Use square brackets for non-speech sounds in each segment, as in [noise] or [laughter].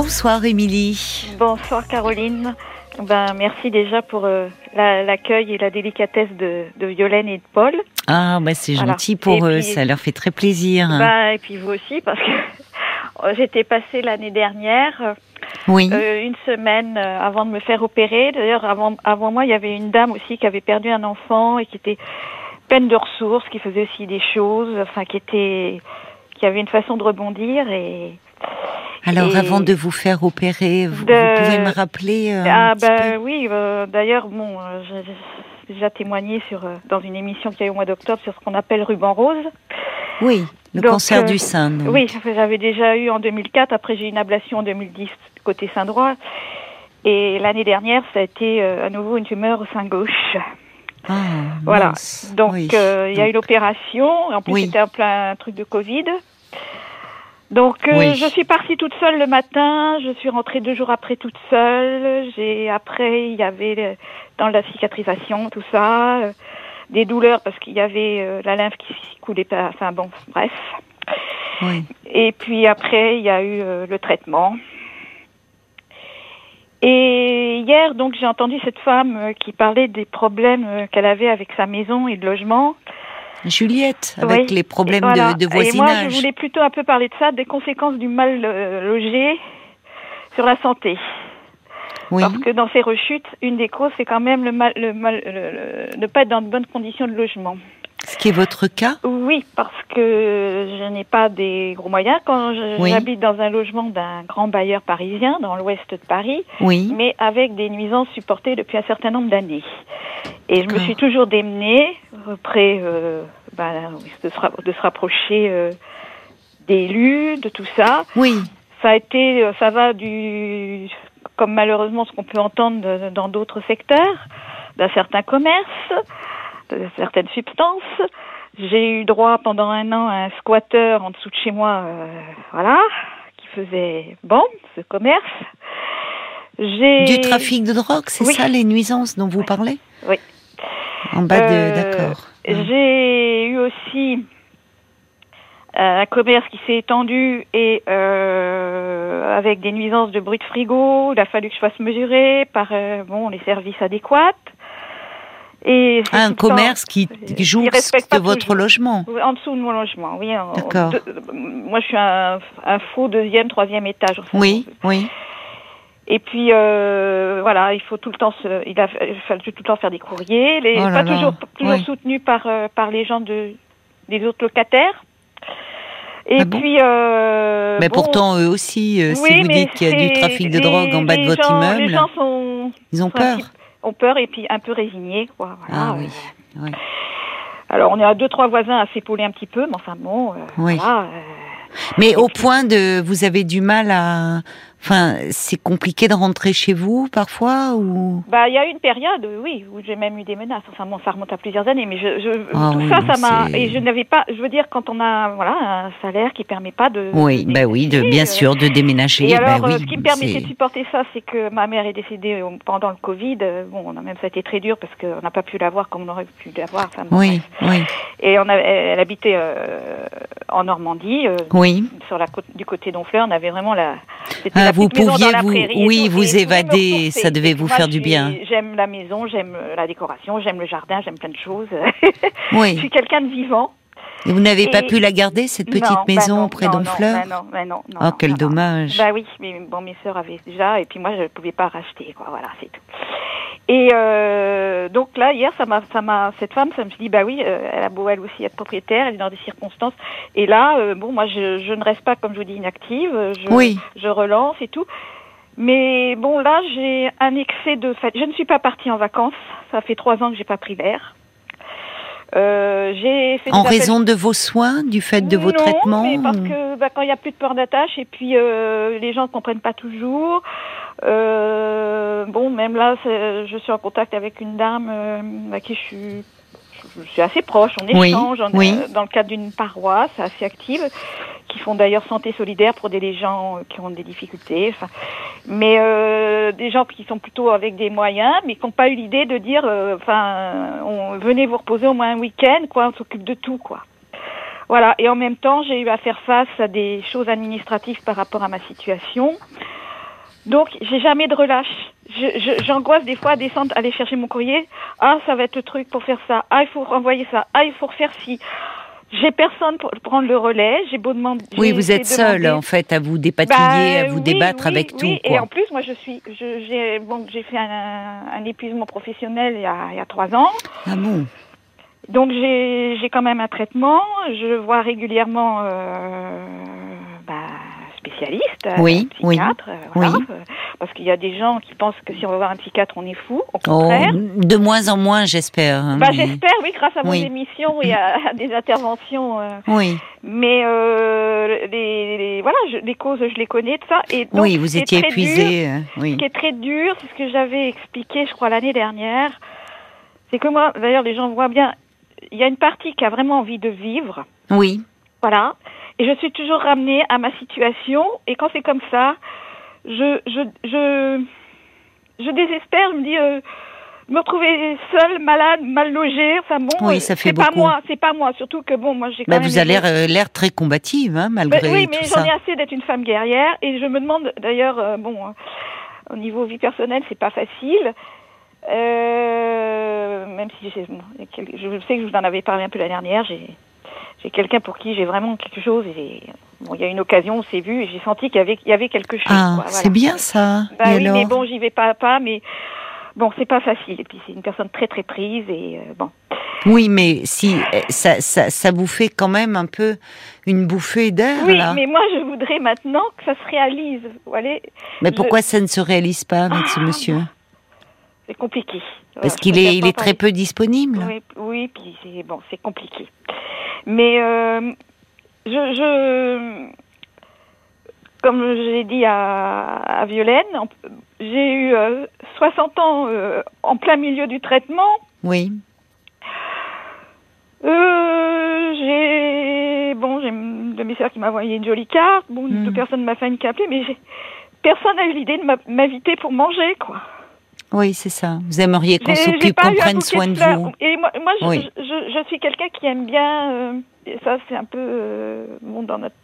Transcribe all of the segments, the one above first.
Bonsoir Émilie. Bonsoir Caroline. Ben, merci déjà pour euh, l'accueil et la délicatesse de, de, Violaine et de Paul. Ah, bah c'est gentil pour eux, ça leur fait très plaisir. Bah, et puis vous aussi, parce que [laughs] j'étais passée l'année dernière, oui. Euh, une semaine euh, avant de me faire opérer. D'ailleurs, avant, avant moi, il y avait une dame aussi qui avait perdu un enfant et qui était pleine de ressources, qui faisait aussi des choses, enfin, qui était, qui avait une façon de rebondir et alors, avant de vous faire opérer, vous, pouvez me rappeler euh, Ah ben oui. Euh, d'ailleurs, bon, euh, j'ai déjà témoigné sur dans une émission qui a eu au mois d'octobre sur ce qu'on appelle ruban rose. Oui, le cancer du sein. Oui, j'avais déjà eu en 2004. Après, j'ai eu une ablation en 2010 côté sein droit. Et l'année dernière, ça a été à nouveau une tumeur au sein gauche. Ah, voilà. Donc, il y a eu l'opération. En plus, c'était un plein truc de Covid. Donc euh, je suis partie toute seule le matin, je suis rentrée deux jours après toute seule. J'ai après il y avait dans la cicatrisation tout ça, euh, des douleurs parce qu'il y avait euh, la lymphe qui coulait pas. Enfin bon, bref. Oui. Et puis après il y a eu le traitement. Et hier donc j'ai entendu cette femme qui parlait des problèmes qu'elle avait avec sa maison et le logement. Juliette, avec les problèmes de, voisinage. Et moi, je voulais plutôt un peu parler de ça, des conséquences du mal euh, logé sur la santé. Oui. Parce que dans ces rechutes, une des causes, c'est quand même le mal, le mal, ne pas être dans de bonnes conditions de logement. Ce qui est votre cas Oui, parce que je n'ai pas des gros moyens. Quand j'habite dans un logement d'un grand bailleur parisien, dans l'ouest de Paris, oui. mais avec des nuisances supportées depuis un certain nombre d'années. Et je me suis toujours démenée près euh, bah, de, se, de, se, rapprocher euh, d'élus, de tout ça. Oui. Ça a été, euh, ça va du, comme malheureusement ce qu'on peut entendre dans d'autres secteurs, d'un certain commerce, certaines substances. J'ai eu droit pendant un an à un squatteur en dessous de chez moi, euh, voilà, qui faisait bon ce commerce. Du trafic de drogue, c'est ça les nuisances dont vous parlez Oui. En bas de, euh, d'accord. J'ai eu aussi euh, un commerce qui s'est étendu et euh, avec des nuisances de bruit de frigo. Il a fallu que je fasse mesurer par bon les services adéquats. Et un commerce qui joue de votre logement. En dessous de mon logement, oui. D'accord. Moi, je suis un, un, faux deuxième, troisième étage. oui, oui. Et puis euh, voilà, il faut tout le temps se, il a fallu tout le temps faire des courriers, les, oh pas toujours toujours soutenu par euh, par les gens de des autres locataires. Et ah puis euh, Mais pourtant eux aussi, euh, si vous dites qu'il y a du trafic de drogue en bas de votre immeuble, les gens sont ils ont peur. Ont peur et puis un peu résignés quoi. Voilà, ah oui. oui. Alors on est à deux trois voisins à s'épauler un petit peu, mais enfin bon, oui. voilà. Mais au point de, vous avez du mal à, Enfin, c'est compliqué de rentrer chez vous parfois ou? Bah, il y a eu une période, oui, où j'ai même eu des menaces. Enfin, bon, ça remonte à plusieurs années, mais je, je ah tout ça, ça m'a et je n'avais pas. Je veux dire, quand on a voilà un salaire qui permet pas de. Oui, bah oui, de bien sûr de déménager. Et alors, bah oui, ce qui me permettait de supporter ça, c'est que ma mère est décédée pendant le Covid. Bon, on a même ça a été très dur parce qu'on n'a pas pu la voir comme on aurait pu la voir. Enfin, oui, oui. Et on a, elle, habitait euh, en Normandie, euh, oui. sur la côte du côté d'Honfleur. On avait vraiment la. Ah, vous pouviez vous, oui, vous évader, ça devait vous faire du bien. J'aime la maison, j'aime la décoration, j'aime le jardin, j'aime plein de choses. [laughs] Oui. je suis quelqu'un de vivant. Et vous n'avez pas pu la garder, cette petite bah maison près d'Honfleur non, bah non, non, Oh, quel dommage. Bah oui, mais bon, mes sœurs avaient déjà, et puis moi, je ne pouvais pas racheter, quoi. Voilà, c'est tout. Et euh, donc là, hier, ça m'a, ça m'a, cette femme, ça me dit, bah oui, euh, elle a beau elle aussi être propriétaire, elle est dans des circonstances. Et là, euh, bon, moi, je, je, ne reste pas, comme je vous dis, inactive. Je, oui. je relance et tout. Mais bon, là, j'ai un excès de fait. Je ne suis pas partie en vacances. Ça fait trois ans que j'ai pas pris l'air. Euh, j'ai fait en raison de vos soins, du fait de vos non, traitements mais parce que bah, quand il n'y a plus de peur d'attache et puis euh, les gens ne comprennent pas toujours. Euh, bon, même là, je suis en contact avec une dame euh, à qui je suis, je suis assez proche. On échange oui, dans le cadre d'une paroisse assez active qui font d'ailleurs santé solidaire pour des gens qui ont des difficultés. Enfin, mais euh, des gens qui sont plutôt avec des moyens, mais qui n'ont pas eu l'idée de dire, euh, enfin, venez vous reposer au moins un week-end, quoi, on s'occupe de tout, quoi. Voilà. Et en même temps, j'ai eu à faire face à des choses administratives par rapport à ma situation. Donc, j'ai jamais de relâche. J'angoisse des fois à descendre, aller chercher mon courrier. Ah, ça va être le truc pour faire ça. Ah, il faut renvoyer ça. Ah, il faut refaire ci. J'ai personne pour prendre le relais. J'ai beau demander. Oui, vous êtes seule en fait à vous dépatouiller, à bah, vous débattre avec tout. Oui, et en plus, moi, je suis, j'ai bon, j'ai fait un, un, épuisement professionnel il y a, il y a trois ans. Ah bon? Donc j'ai quand même un traitement. Je vois régulièrement euh, spécialiste, euh, oui, psychiatre, oui, voilà, oui. Euh, parce qu'il y a des gens qui pensent que si on va voir un psychiatre, on est fou. Au oh, contraire. de moins en moins, j'espère. Hein, bah, J'espère, oui, grâce à vos émissions et à, des interventions. Euh, oui. Mais euh, les, les, voilà, je, les causes, je les connais, tout ça. Et donc, oui, vous étiez épuisé. oui. Ce qui est très dur, c'est ce que j'avais expliqué, je crois, l'année dernière. C'est que moi, d'ailleurs, les gens voient bien, il y a une partie qui a vraiment envie de vivre. Oui. Voilà. Et je suis toujours ramenée à ma situation. Et quand c'est comme ça, je, je, je, je désespère. Je me dis, euh, me retrouver seule, malade, mal logée. Enfin bon, oui, ça fait c'est pas moi, c'est pas moi. Surtout que bon, moi j'ai quand bah, même. Vous avez l'air, euh, l'air très combative, hein, malgré bah, oui, mais j'en ai assez d'être une femme guerrière. Et je me demande, d'ailleurs, euh, bon, au niveau vie personnelle, c'est pas facile. Euh, même si je sais que je vous en avais parlé un peu la dernière, j'ai j'ai quelqu'un pour qui j'ai vraiment quelque chose. Et bon, il y a une occasion, on s'est vu et j'ai senti qu'il y avait, il y avait quelque chose. Ah, c'est bien ça. Bah oui, mais bon, j'y vais pas à pas, mais bon, c'est pas facile. Et puis c'est une personne très très prise et euh, bon. Oui, mais si eh, ça, ça, ça, vous fait quand même un peu une bouffée d'air. Oui, mais moi je voudrais maintenant que ça se réalise. Vous voyez, mais pourquoi ça ne se réalise pas avec ce ah, monsieur? C'est compliqué. Parce qu'il est, il est très peu disponible. Oui, oui puis c'est bon, c'est compliqué. Mais euh, je, je, comme je l'ai dit à, à Violaine, j'ai eu 60 euh, ans euh, en plein milieu du traitement. Oui. Euh, j'ai bon, j'ai une de mes sœurs qui m'a envoyé une jolie carte. Bon, mm. deux personnes de ma famille qui a appelé, mais personne n'a eu l'idée de m'inviter pour manger, quoi. Oui, c'est ça. Vous aimeriez qu'on s'occupe, qu'on prenne soin de, vous. Et moi, moi je, je, je, suis quelqu'un qui aime bien. Euh, et ça, c'est un peu euh, bon dans notre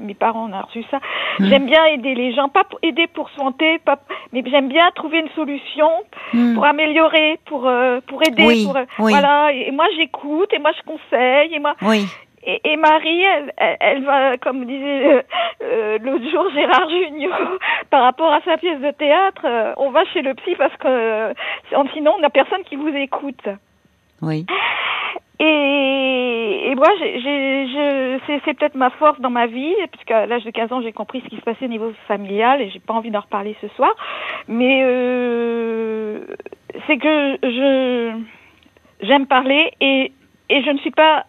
mes parents on a reçu ça. Hmm. J'aime bien aider les gens, pas pour aider pour soigner, pas, mais j'aime bien trouver une solution hmm. pour améliorer, pour euh, pour aider, oui, pour oui. voilà. Et moi j'écoute et moi je conseille et moi. Oui. Et, et, Marie, elle, elle, va, comme disait euh, euh, l'autre jour Gérard Junior, [laughs] par rapport à sa pièce de théâtre, euh, on va chez le psy parce que euh, sinon on n'a personne qui vous écoute. Oui. Et, et moi, c'est peut-être ma force dans ma vie, puisqu'à l'âge de 15 ans, j'ai compris ce qui se passait au niveau familial et j'ai pas envie d'en reparler ce soir. Mais c'est que je j'aime parler et, et je ne suis pas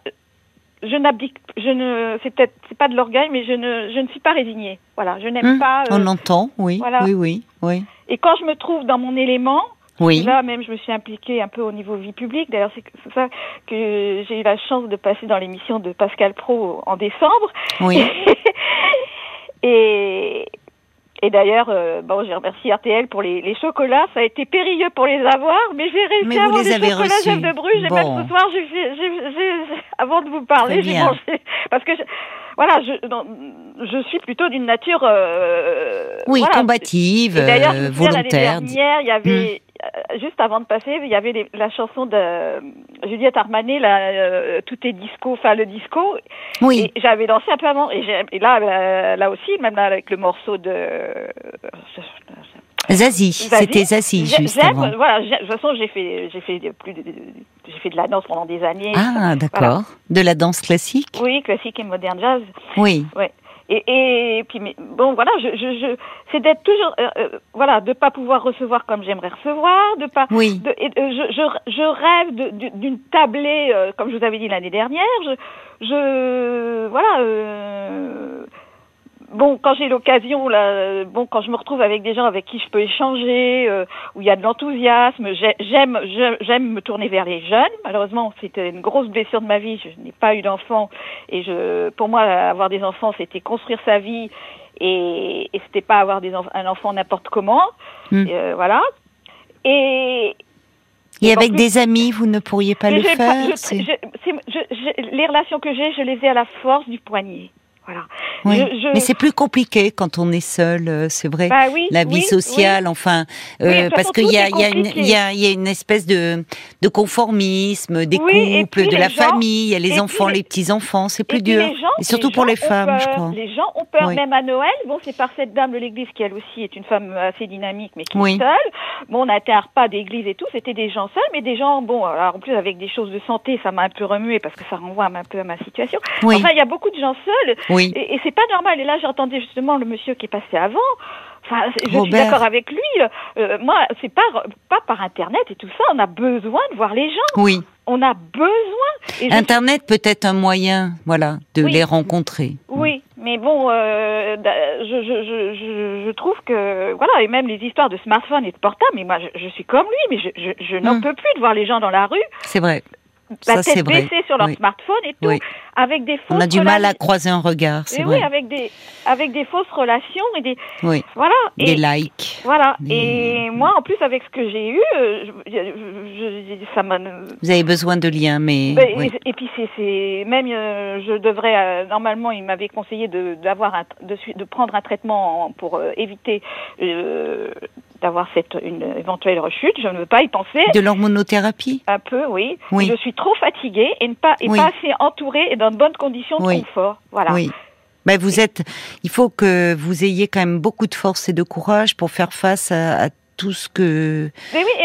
je n'abdique, je ne, c'est peut-être, c'est pas de l'orgueil, mais je ne, je ne suis pas résignée. Voilà, je n'aime hum, pas. on entend, oui, oui, oui, oui. Et quand je me trouve dans mon élément, oui. là même, je me suis impliquée un peu au niveau vie publique. D'ailleurs, c'est pour ça que j'ai eu la chance de passer dans l'émission de Pascal Pro en décembre. Oui. [laughs] et et d'ailleurs, euh, bon, j'ai remercié RTL pour les, les, chocolats. Ça a été périlleux pour les avoir, mais j'ai réussi à avoir des chocolats Jeff de Bruges. Bon. Et même ce soir, j'ai, avant de vous parler, j'ai mangé. Parce que, je, voilà, je, non, je suis plutôt d'une nature... Euh, oui, voilà. combative, euh, volontaire. L'année dernière, il y avait... Hmm juste avant de passer, il y avait les, la chanson de Juliette Armanet, euh, Tout est disco, enfin le disco. Oui. Et j'avais dansé un peu avant. Et, et là, là, là, aussi, même là, avec le morceau de. Zazie, c'était Zazie, juste avant. Voilà, de toute façon, j'ai fait, j'ai fait plus de, j'ai fait de la danse pendant des années. Ah, d'accord. Voilà. De la danse classique. Oui, classique et moderne jazz. Oui. Ouais. Et, et puis mais, bon voilà, je, je, je c'est d'être toujours euh, euh, voilà, de pas pouvoir recevoir comme j'aimerais recevoir, de pas oui. de, et, euh, je, je, je rêve d'une tablée euh, comme je vous avais dit l'année dernière, je je voilà euh, bon, quand j'ai l'occasion, là, bon, quand je me retrouve avec des gens avec qui je peux échanger, euh, où il y a de l'enthousiasme, j'aime, j'aime me tourner vers les jeunes. Malheureusement, c'était une grosse blessure de ma vie. Je n'ai pas eu d'enfants et je, pour moi, avoir des enfants, c'était construire sa vie et, et c'était pas avoir des un enfant n'importe comment. Mmh. Euh, voilà. Et et, et avec plus, des amis, vous ne pourriez pas le faire pas, je, je, les relations que j'ai, je les ai à la force du poignet. Voilà. Mais c'est plus compliqué quand on est seul, euh, c'est vrai. Bah la vie sociale, enfin, euh, parce qu'il y a, y, une, y, a, y a une espèce de, de conformisme des couples, de la famille, il y a les enfants, les, petits-enfants, c'est plus dur. et surtout pour les femmes, je crois. Les gens ont peur, même à Noël. Bon, c'est par cette dame de l'église qui, elle aussi, est une femme assez dynamique, mais qui est seule. Bon, on a été un repas d'église et tout, c'était des gens seuls, mais des gens, bon, alors en plus avec des choses de santé, ça m'a un peu remué parce que ça renvoie un peu à ma situation. Enfin, il y a beaucoup de gens seuls. Oui. Et, et c'est pas normal. Et là, j'entendais justement le monsieur qui est passé avant. Enfin, je suis d'accord avec lui. Euh, moi, c'est pas pas par internet et tout ça. On a besoin de voir les gens. Oui. On a besoin. internet peut être un moyen, voilà, de les rencontrer. Oui, mais bon, euh, je, je, je, je, trouve que voilà, et même les histoires de smartphone et de portable. Mais moi, je, suis comme lui, mais je, je, n'en hmm. peux plus de voir les gens dans la rue. C'est vrai la tête baissée sur leur smartphone et tout, avec des fausses On a du mal à croiser un regard, c'est vrai. Oui, avec des, avec des fausses relations et des, oui. voilà, des likes. Voilà. Et moi, en plus, avec ce que j'ai eu, euh, je, ça m'a. Vous avez besoin de liens, mais. Et, puis c'est, même, euh, je devrais euh, normalement, il m'avait conseillé de d'avoir de, de prendre un traitement pour éviter d'avoir cette une éventuelle rechute. Je ne veux pas y penser. De l'hormonothérapie? Un peu, oui. oui. Je suis trop fatiguée et ne pas et pas assez entourée et dans de bonnes conditions de confort. Voilà. Oui. Ben vous êtes. Il faut que vous ayez quand même beaucoup de force et de courage pour faire face à, tout ce que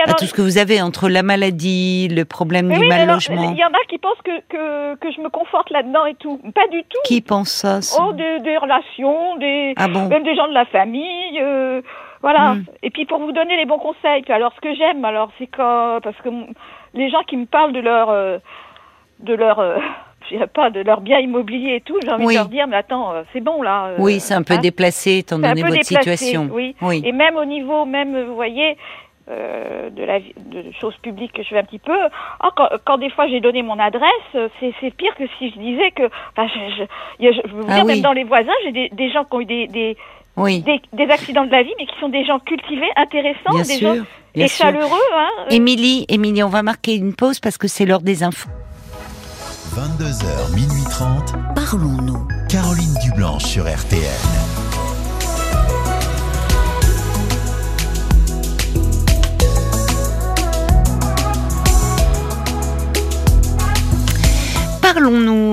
à tout ce que vous avez entre la maladie, le problème du mal logement. Il y en a qui pensent que, que, que je me conforte là-dedans et tout. Pas du tout. Qui pense ça, Oh, des, des, relations, des ah bon? même des gens de la famille. Euh, voilà. Hmm. Et puis pour vous donner les bons conseils. alors ce que j'aime, alors c'est quand parce que les gens qui me parlent de leur euh, de leur euh, [laughs] pas de leur bien immobilier et tout, j'ai envie de leur dire mais attends, euh, c'est bon là. oui, c'est un peu hein. déplacé étant donné votre situation. Oui. oui. Et même au niveau même vous voyez de la de choses publiques que je fais un petit peu. Oh, quand, quand, des fois j'ai donné mon adresse, c'est pire que si je disais que. Enfin, je, je, je, veux ah dire, même dans les voisins, j'ai des, des, gens qui ont eu des, des, oui. des, accidents de la vie, mais qui sont des gens cultivés, intéressants, bien des sûr, gens et chaleureux. Hein. Émilie, Émilie, on va marquer une pause parce que c'est l'heure des infos. 22h, minuit 30. Parlons-nous. Caroline Dublanche sur RTN. Parlons-nous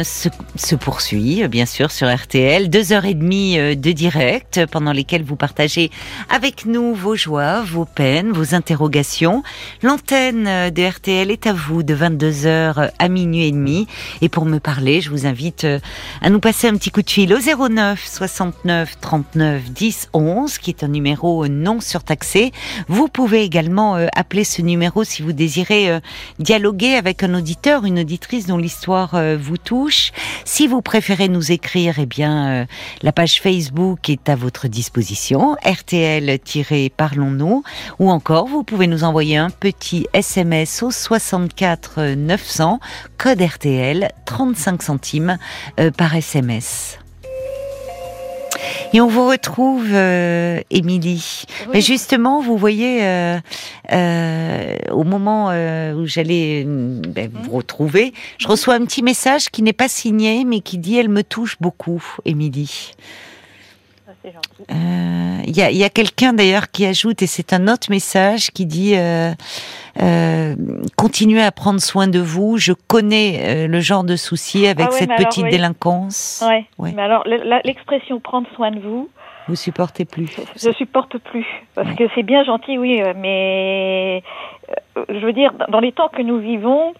euh, se, poursuit, bien sûr, sur RTL. Deux heures et demie euh, de direct pendant lesquelles vous partagez avec nous vos joies, vos peines, vos interrogations. L'antenne euh, de RTL est à vous de 22h à minuit et demi. Et pour me parler, je vous invite à nous passer un petit coup de fil au 09 69 39 10 11, qui est un numéro non surtaxé. Vous pouvez également appeler ce numéro si vous désirez dialoguer avec un auditeur, une auditrice dont l'histoire euh, vous touche. Si vous préférez nous écrire, eh euh, la page Facebook est à votre disposition, RTL-Parlons-nous, ou encore vous pouvez nous envoyer un petit SMS au 64 900, code RTL, 35 centimes euh, par SMS. Et on vous retrouve, euh, Émilie. Mais justement, vous voyez, euh, euh, au moment où j'allais ben, vous hum. retrouver, je reçois un petit message qui n'est pas signé, mais qui dit "Elle me touche beaucoup, Émilie." Il y a, y a quelqu'un d'ailleurs qui ajoute, et c'est un autre message qui dit euh, continuez à prendre soin de vous. Je connais euh, le genre de souci avec ah cette petite délinquance. Ouais. Mais alors, l'expression prendre soin de vous. Vous supportez plus. Je, supporte plus parce que c'est bien gentil, oui, euh, mais je veux dire, dans les temps que nous vivons,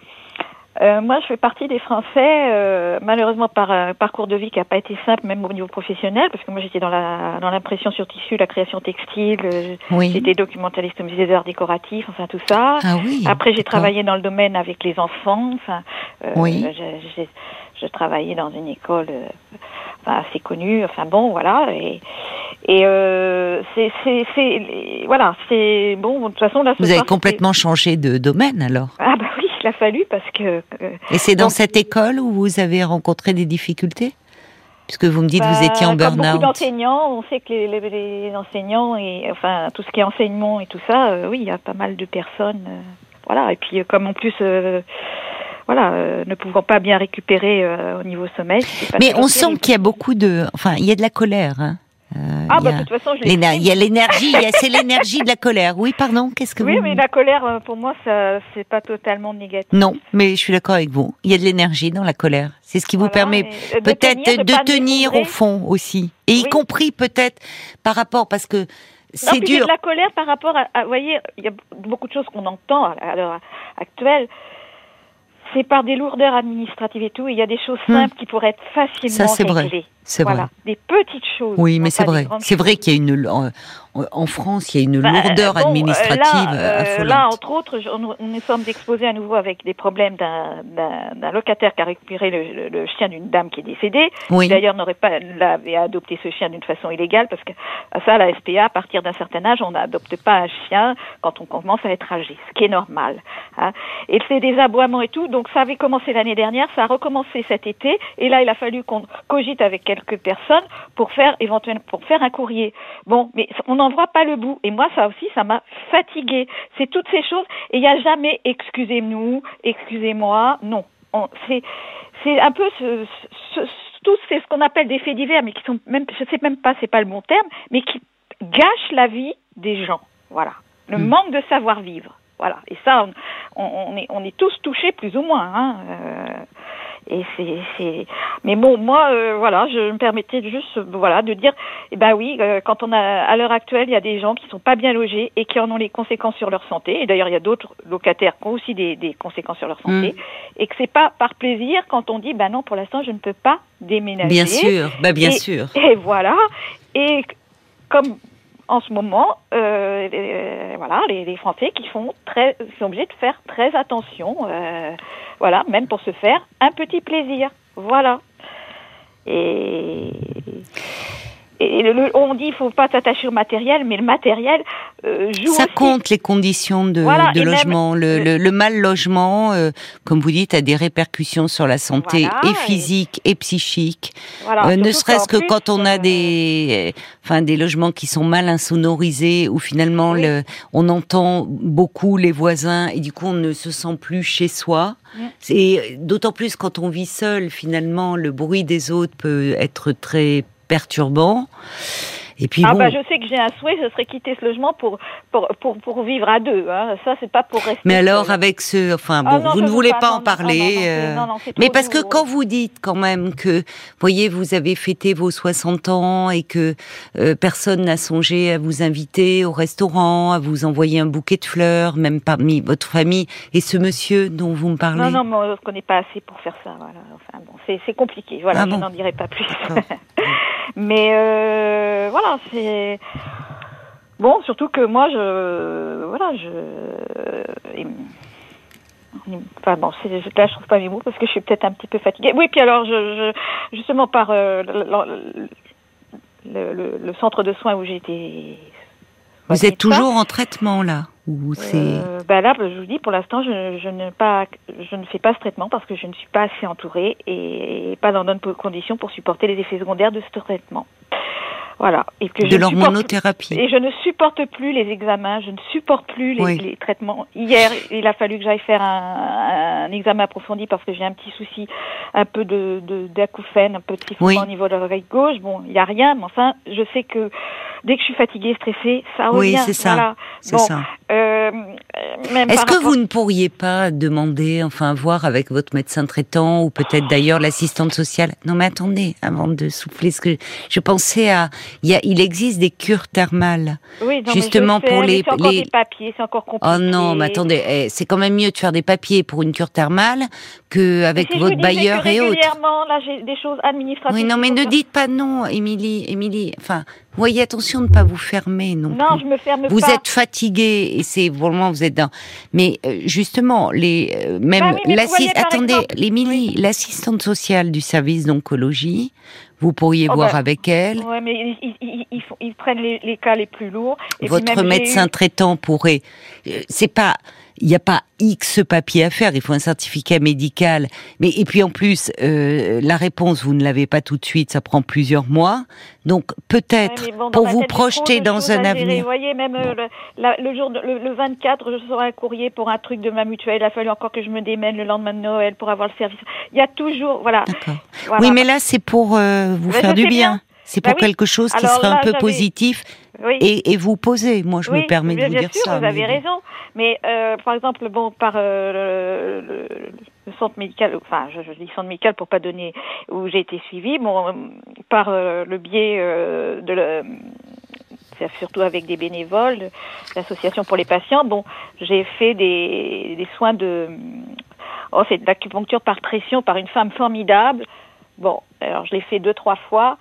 euh, moi, je fais partie des Français, euh, malheureusement par un parcours de vie qui n'a pas été simple, même au niveau professionnel, parce que moi j'étais dans la dans l'impression sur tissu, la création textile, euh, j'étais documentaliste au musée des arts décoratifs, enfin tout ça. Ah oui, Après, j'ai travaillé dans le domaine avec les enfants, enfin, euh, oui. j'ai je travaillais dans une école enfin, assez connue, enfin bon, voilà, et et euh, c'est c'est voilà, c'est bon. De toute façon, là, vous avez complètement changé de domaine alors. Ah bah oui il a fallu parce que. Euh, Et c'est dans cette école où vous avez rencontré des difficultés? Puisque vous me dites que vous bah, étiez en burn-out. Beaucoup d'enseignants, on sait que les, enseignants et enfin tout ce qui est enseignement et tout ça, euh, oui, il y a pas mal de personnes, euh, voilà. Et puis comme en plus voilà, ne pouvant pas bien récupérer au niveau sommeil. Mais on sent qu'il y a beaucoup de, enfin, il y a de la colère. Hein. Euh, ah, bah, de toute façon, je Il y a l'énergie, c'est l'énergie de la colère. Oui, pardon, qu'est-ce que oui, mais la colère, euh, pour moi, ça, c'est pas totalement négatif. Non, mais je suis d'accord avec vous. Il y a de l'énergie dans la colère. C'est ce qui vous permet peut-être de, tenir, au fond aussi. Et y compris peut-être par rapport, parce que c'est dur. de la colère par rapport à, vous voyez, il y a beaucoup de choses qu'on entend à l'heure actuelle c'est par des lourdeurs administratives et tout. Il y a des choses hmm. simples qui pourraient être facilement Ça, réglées. C'est voilà. vrai. Des petites choses. Oui, mais c'est vrai. C'est vrai qu'il y a une en France, il y a une bah, lourdeur administrative là, euh, là, entre autres, on, nous sommes exposés à nouveau avec des problèmes d'un locataire qui a récupéré le, chien d'une dame qui est décédée. Oui. D'ailleurs, n'aurait pas avait adopté ce chien d'une façon illégale parce que ça, la SPA, à partir d'un certain âge, on n'adopte pas un chien quand on commence à être âgé, ce qui est normal. Hein. Et c'est des aboiements et tout. Donc ça avait commencé l'année dernière, ça a recommencé cet été, et là, il a fallu qu'on cogite avec quelques personnes pour faire éventuellement pour faire un courrier. Bon, mais on n'en voit pas le bout. Et moi, ça aussi, ça m'a fatiguée. C'est toutes ces choses. Et il n'y a jamais excusez-nous, excusez-moi. Non. C'est un peu ce, ce, tout c'est ce qu'on appelle des faits divers, mais qui sont même, je sais même pas, c'est pas le bon terme, mais qui gâchent la vie des gens. Voilà. Le hmm. manque de savoir vivre. Voilà. Et ça, on, on, est, on est tous touchés plus ou moins. Hein. Euh, et c'est, mais bon, moi, euh, voilà, je me permettais juste, voilà, de dire, eh ben oui, euh, quand on a, à l'heure actuelle, il y a des gens qui sont pas bien logés et qui en ont les conséquences sur leur santé. Et d'ailleurs, il y a d'autres locataires qui ont aussi des, des conséquences sur leur santé. Mm. Et que c'est pas par plaisir quand on dit, ben non, pour l'instant, je ne peux pas déménager. Bien sûr, ben bien sûr. [laughs] Et voilà. Et comme en ce moment, euh, voilà, les, les, Français qui font très, sont obligés de faire très attention. Euh, voilà, même pour se faire un petit plaisir. Voilà. Et et le, on dit faut pas s'attacher au matériel, mais le matériel euh, joue Ça compte les conditions de, de logement. le, le, mal logement, euh, comme vous dites, a des répercussions sur la santé et physique et, psychique. Euh, ne serait-ce que quand on a des, enfin des logements qui sont mal insonorisés, où finalement le, on entend beaucoup les voisins et du coup on ne se sent plus chez soi. C'est d'autant plus quand on vit seul. Finalement, le bruit des autres peut être très perturbant. Et puis ah bah je sais que j'ai un souhait, ce serait quitter ce logement pour pour pour, pour vivre à deux. Hein. Ça c'est pas pour rester. Mais alors avec ce, enfin ah bon, vous ne voulez pas, en parler. Euh, mais parce que quand vous dites quand même que, voyez, vous avez fêté vos 60 ans et que euh, personne n'a songé à vous inviter au restaurant, à vous envoyer un bouquet de fleurs, même parmi votre famille, et ce monsieur dont vous me parlez. Non non, moi, je ne connais pas assez pour faire ça. Voilà. Enfin bon, c'est compliqué. Voilà, ah je n'en dirai pas plus. [laughs] Mais euh, voilà, c'est bon, surtout que moi, je voilà, je Enfin bon, là je trouve pas mes mots parce que je suis peut-être un petit peu fatiguée. Oui, puis alors je, je justement par euh, le, le, le, centre de soins où j'ai été. Vous êtes toujours en traitement là ou c'est euh, ben là, je vous dis, pour l'instant, je, je, ne pas, je ne fais pas ce traitement parce que je ne suis pas assez entourée et pas dans de bonnes conditions pour supporter les effets secondaires de ce traitement. Voilà. Et que de l'hormonothérapie. Et je ne supporte plus les examens, je ne supporte plus les, les traitements. Hier, il a fallu que j'aille faire un, un, examen approfondi parce que j'ai un petit souci, un peu de d'acouphène, un peu de sifflement au niveau de l'oreille gauche. Bon, il n'y a rien, mais enfin, je sais que dès que je suis fatiguée, stressée, ça revient. Oui, c'est ça. Voilà. C'est ça. Euh, Est-ce que vous ne pourriez pas demander, enfin, voir avec votre médecin traitant ou peut-être d'ailleurs l'assistante sociale? Non, mais attendez, avant de souffler, ce que je pensais à il, y a, il existe des cures thermales. Oui, justement pour les, c'est encore des papiers, c'est encore compliqué. Oh non, mais attendez, eh, c'est quand même mieux de faire des papiers pour une cure thermale que avec votre bailleur et autres. Régulièrement, là, j'ai des choses administratives. Oui, non, mais ne dites pas non, Émilie, Émilie. Enfin, voyez attention de ne pas vous fermer non, non plus. je me ferme vous pas. Vous êtes fatigué et c'est vraiment vous êtes dans. Mais euh, justement, les euh, même bah attendez, Émilie, l'assistante sociale du service d'oncologie vous pourriez oh, voir bah, avec elle. Oui, mais ils, prennent les, cas les plus lourds. Votre médecin traitant pourrait. Euh, c'est pas. Il n'y a pas X papier à faire, il faut un certificat médical. Mais et puis en plus, euh, la réponse vous ne l'avez pas tout de suite, ça prend plusieurs mois. Donc peut-être pour vous projeter dans un avenir. Vous voyez, même euh, le, jour, le, 24, je serai un courrier pour un truc de ma mutuelle. Il a fallu encore que je me démène le lendemain de Noël pour avoir le service. Il y a toujours, voilà. Oui, mais là c'est pour euh, vous faire du bien. C'est bah pour quelque chose qui serait un peu positif et, vous poser. Moi, je me permets de vous dire ça. Vous avez raison. Mais euh, par exemple, bon, par euh, le, centre médical, enfin, je, dis centre médical pour pas donner où j'ai été suivie, bon, par euh, le biais de le, surtout avec des bénévoles, l'association pour les patients. Bon, j'ai fait des, des soins de, oh, c'est de l'acupuncture par pression par une femme formidable. Bon, alors je l'ai fait deux trois fois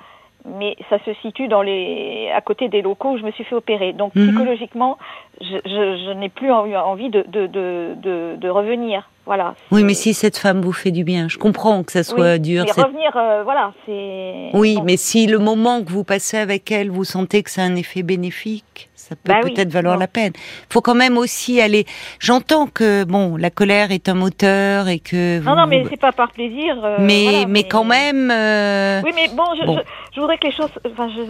mais ça se situe dans les, à côté des locaux où je me suis fait opérer. Donc mhm. psychologiquement, je, je, je n'ai plus envie de, de, de, de, revenir. Voilà. Oui, mais si cette femme vous fait du bien, je comprends que ça soit dur. Mais revenir, euh, voilà, c'est. Oui, mais si le moment que vous passez avec elle, vous sentez que c'est un effet bénéfique, ça peut bah peut-être valoir la peine. Il faut quand même aussi aller. J'entends que bon, la colère est un moteur et que. Non, non, mais c'est pas par plaisir. Euh, mais, mais, quand même. Euh, oui, mais bon, je, Je, voudrais que les choses. Enfin, je,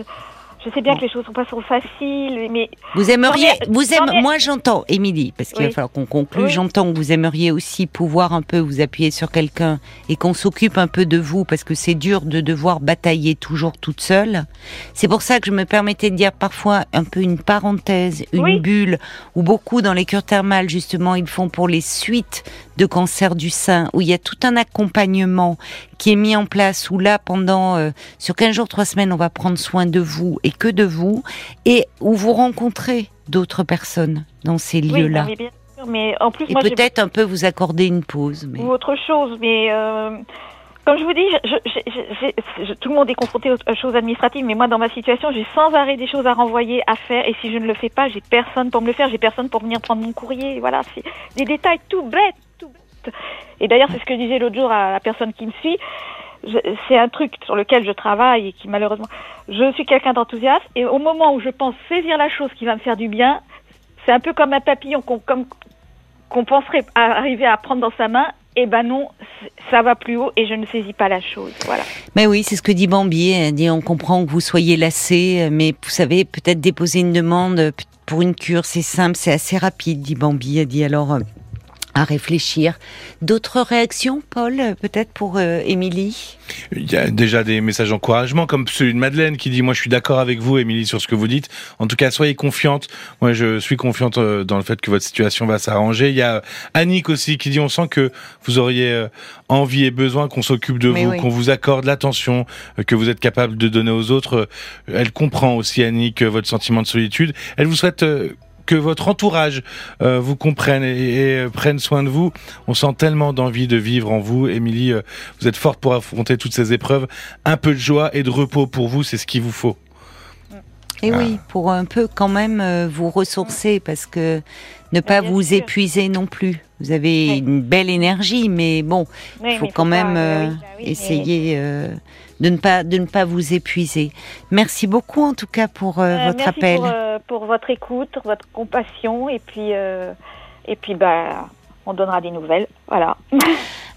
je sais bien que les choses sont pas trop faciles, mais vous aimeriez, vous aimez, moi j'entends, Émilie, parce qu'il va falloir qu'on conclue. J'entends que vous aimeriez aussi pouvoir un peu vous appuyer sur quelqu'un et qu'on s'occupe un peu de vous, parce que c'est dur de devoir batailler toujours toute seule. C'est pour ça que je me permettais de dire parfois un peu une parenthèse, une bulle, où beaucoup dans les cures thermales justement ils font pour les suites de cancer du sein, où il y a tout un accompagnement qui est mis en place, où là, pendant, euh, sur 15 jours, 3 semaines, on va prendre soin de vous et que de vous, et où vous rencontrez d'autres personnes dans ces lieux-là. Oui, mais en plus, et peut-être un peu vous accorder une pause. Mais... Ou autre chose, mais euh, comme je vous dis, je, tout le monde est confronté aux choses administratives, mais moi, dans ma situation, j'ai sans arrêt des choses à renvoyer, à faire, et si je ne le fais pas, j'ai personne pour me le faire, j'ai personne pour venir prendre mon courrier. Voilà, c'est des détails tout bêtes, tout bêtes. Et d'ailleurs, c'est ce que je disais l'autre jour à la personne qui me suit. C'est un truc sur lequel je travaille et qui malheureusement, je suis quelqu'un d'enthousiaste et au moment où je pense saisir la chose qui va me faire du bien, c'est un peu comme un papillon qu'on penserait arriver à prendre dans sa main eh ben non, ça va plus haut et je ne saisis pas la chose. Voilà. Mais oui, c'est ce que dit Bambi. Elle dit on comprend que vous soyez lassé, mais vous savez peut-être déposer une demande pour une cure, c'est simple, c'est assez rapide, dit Bambi. Dit alors à réfléchir. D'autres réactions, Paul, peut-être pour euh, Émilie? Il y a déjà des messages d'encouragement, comme celui de Madeleine qui dit Moi, je suis d'accord avec vous, Émilie, sur ce que vous dites. En tout cas, soyez confiante. Moi, je suis confiante euh, dans le fait que votre situation va s'arranger. Il y a Annick aussi qui dit On sent que vous auriez euh, envie et besoin qu'on s'occupe de vous, qu'on vous accorde l'attention que vous êtes capable de donner aux autres. Elle comprend aussi, Annick, votre sentiment de solitude. Elle vous souhaite que votre entourage euh, vous comprenne et, euh, prenne soin de vous. On sent tellement d'envie de vivre en vous. Émilie, euh, vous êtes forte pour affronter toutes ces épreuves. Un peu de joie et de repos pour vous, c'est ce qu'il vous faut. Et oui, pour un peu quand même vous ressourcer, parce que ne pas vous épuiser non plus. Vous avez une belle énergie, mais bon, il faut quand même essayer de ne pas de ne pas vous épuiser. Merci beaucoup en tout cas pour euh, euh, votre appel. Pour, euh, pour, votre écoute, votre compassion et puis et puis bah on donnera des nouvelles. Voilà. [laughs]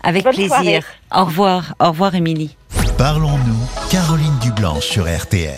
Avec plaisir. Au revoir. Au revoir Émilie. Parlons-nous. Caroline Dublanche sur RTL.